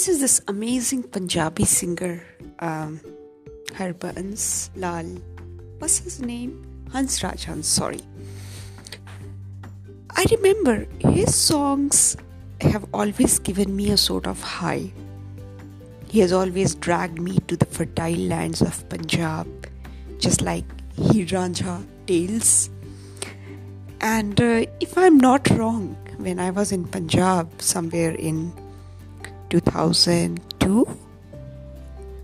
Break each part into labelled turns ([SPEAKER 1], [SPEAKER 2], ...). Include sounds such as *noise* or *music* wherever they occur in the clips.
[SPEAKER 1] this is this amazing Punjabi singer, um, Harbans Lal. What's his name? Hans Raj Hans, sorry. I remember his songs have always given me a sort of high. He has always dragged me to the fertile lands of Punjab, just like Heer Ranjha tales. And uh, if I'm not wrong, when I was in Punjab somewhere in 2002,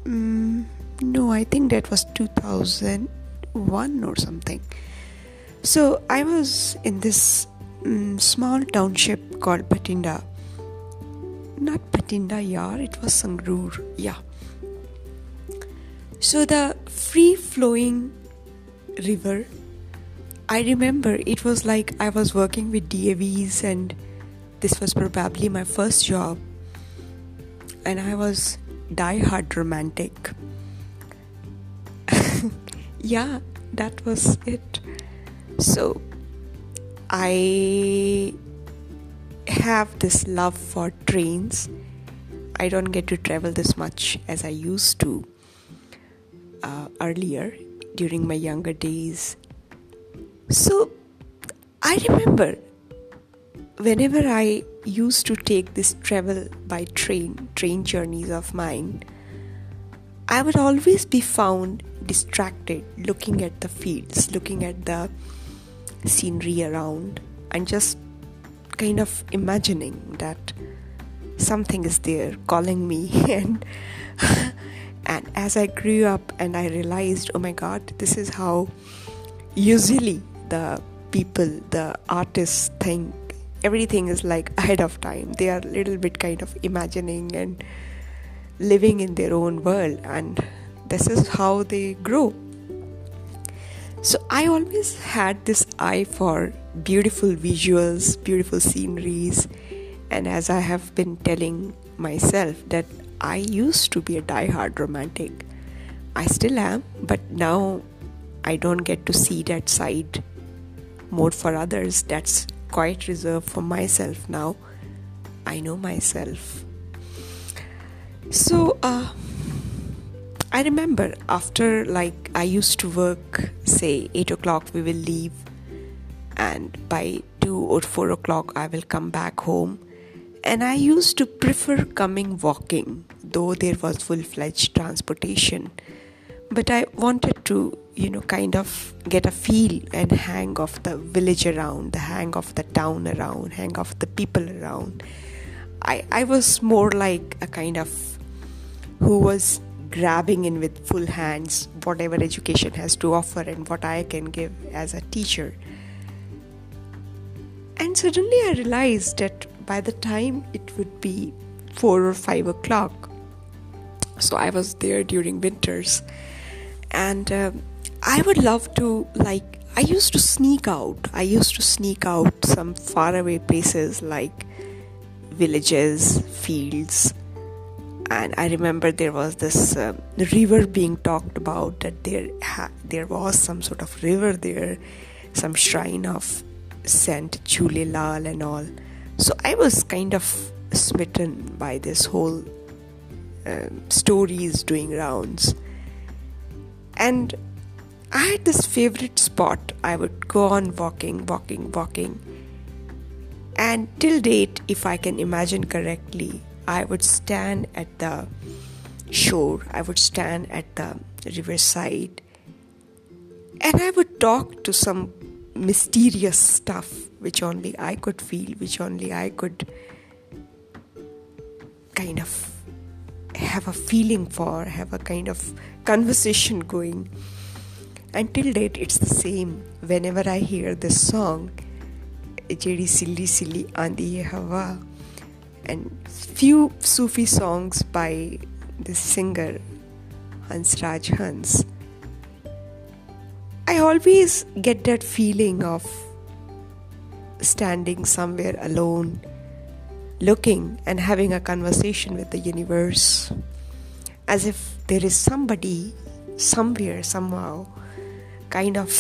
[SPEAKER 1] mm, no, I think that was 2001 or something. So I was in this mm, small township called Bathinda Not Bathinda yeah, it was Sangrur, yeah. So the free flowing river, I remember it was like I was working with DAVs, and this was probably my first job, and I was die hard romantic. *laughs* yeah, that was it. So I have this love for trains. I don't get to travel this much as I used to uh, earlier during my younger days. So I remember whenever I used to take this travel by train, train journeys of mine, I would always be found distracted looking at the fields, looking at the scenery around, and just kind of imagining that something is there calling me. *laughs* And and as i grew up and i realized oh my god this is how usually the people the artists think everything is like ahead of time they are a little bit kind of imagining and living in their own world and this is how they grow so I always had this eye for beautiful visuals, beautiful sceneries, and as I have been telling myself that I used to be a die-hard romantic. I still am, but now I don't get to see that side more for others. That's quite reserved for myself now. I know myself. So, uh, I remember after like I used to work, say 8 o'clock, we will leave, and by 2 or 4 o'clock, I will come back home. And I used to prefer coming walking, though there was full fledged transportation. But I wanted to, you know, kind of get a feel and hang of the village around, the hang of the town around, hang of the people around. I, I was more like a kind of who was grabbing in with full hands whatever education has to offer and what I can give as a teacher. And suddenly I realized that by the time it would be four or five o'clock, so I was there during winters, and uh, I would love to like. I used to sneak out. I used to sneak out some faraway places like villages, fields, and I remember there was this uh, river being talked about that there ha- there was some sort of river there, some shrine of Saint Lal and all. So I was kind of smitten by this whole uh, stories doing rounds, and I had this favorite spot. I would go on walking, walking, walking, and till date, if I can imagine correctly, I would stand at the shore, I would stand at the riverside, and I would talk to some mysterious stuff which only I could feel, which only I could kind of have a feeling for, have a kind of conversation going. Until date, it's the same. Whenever I hear this song, Jedi Silly Silly Andi Hawa, and few Sufi songs by this singer Hans Raj Hans. I always get that feeling of standing somewhere alone, looking and having a conversation with the universe, as if there is somebody somewhere, somehow, kind of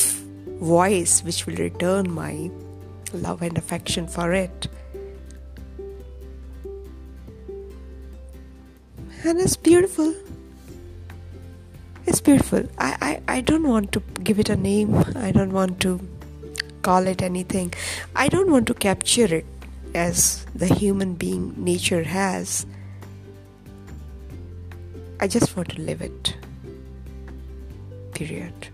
[SPEAKER 1] voice which will return my love and affection for it. and it's beautiful. It's beautiful. I, I i don't want to give it a name. I don't want to call it anything. I don't want to capture it as the human being nature has. I just want to live it. Period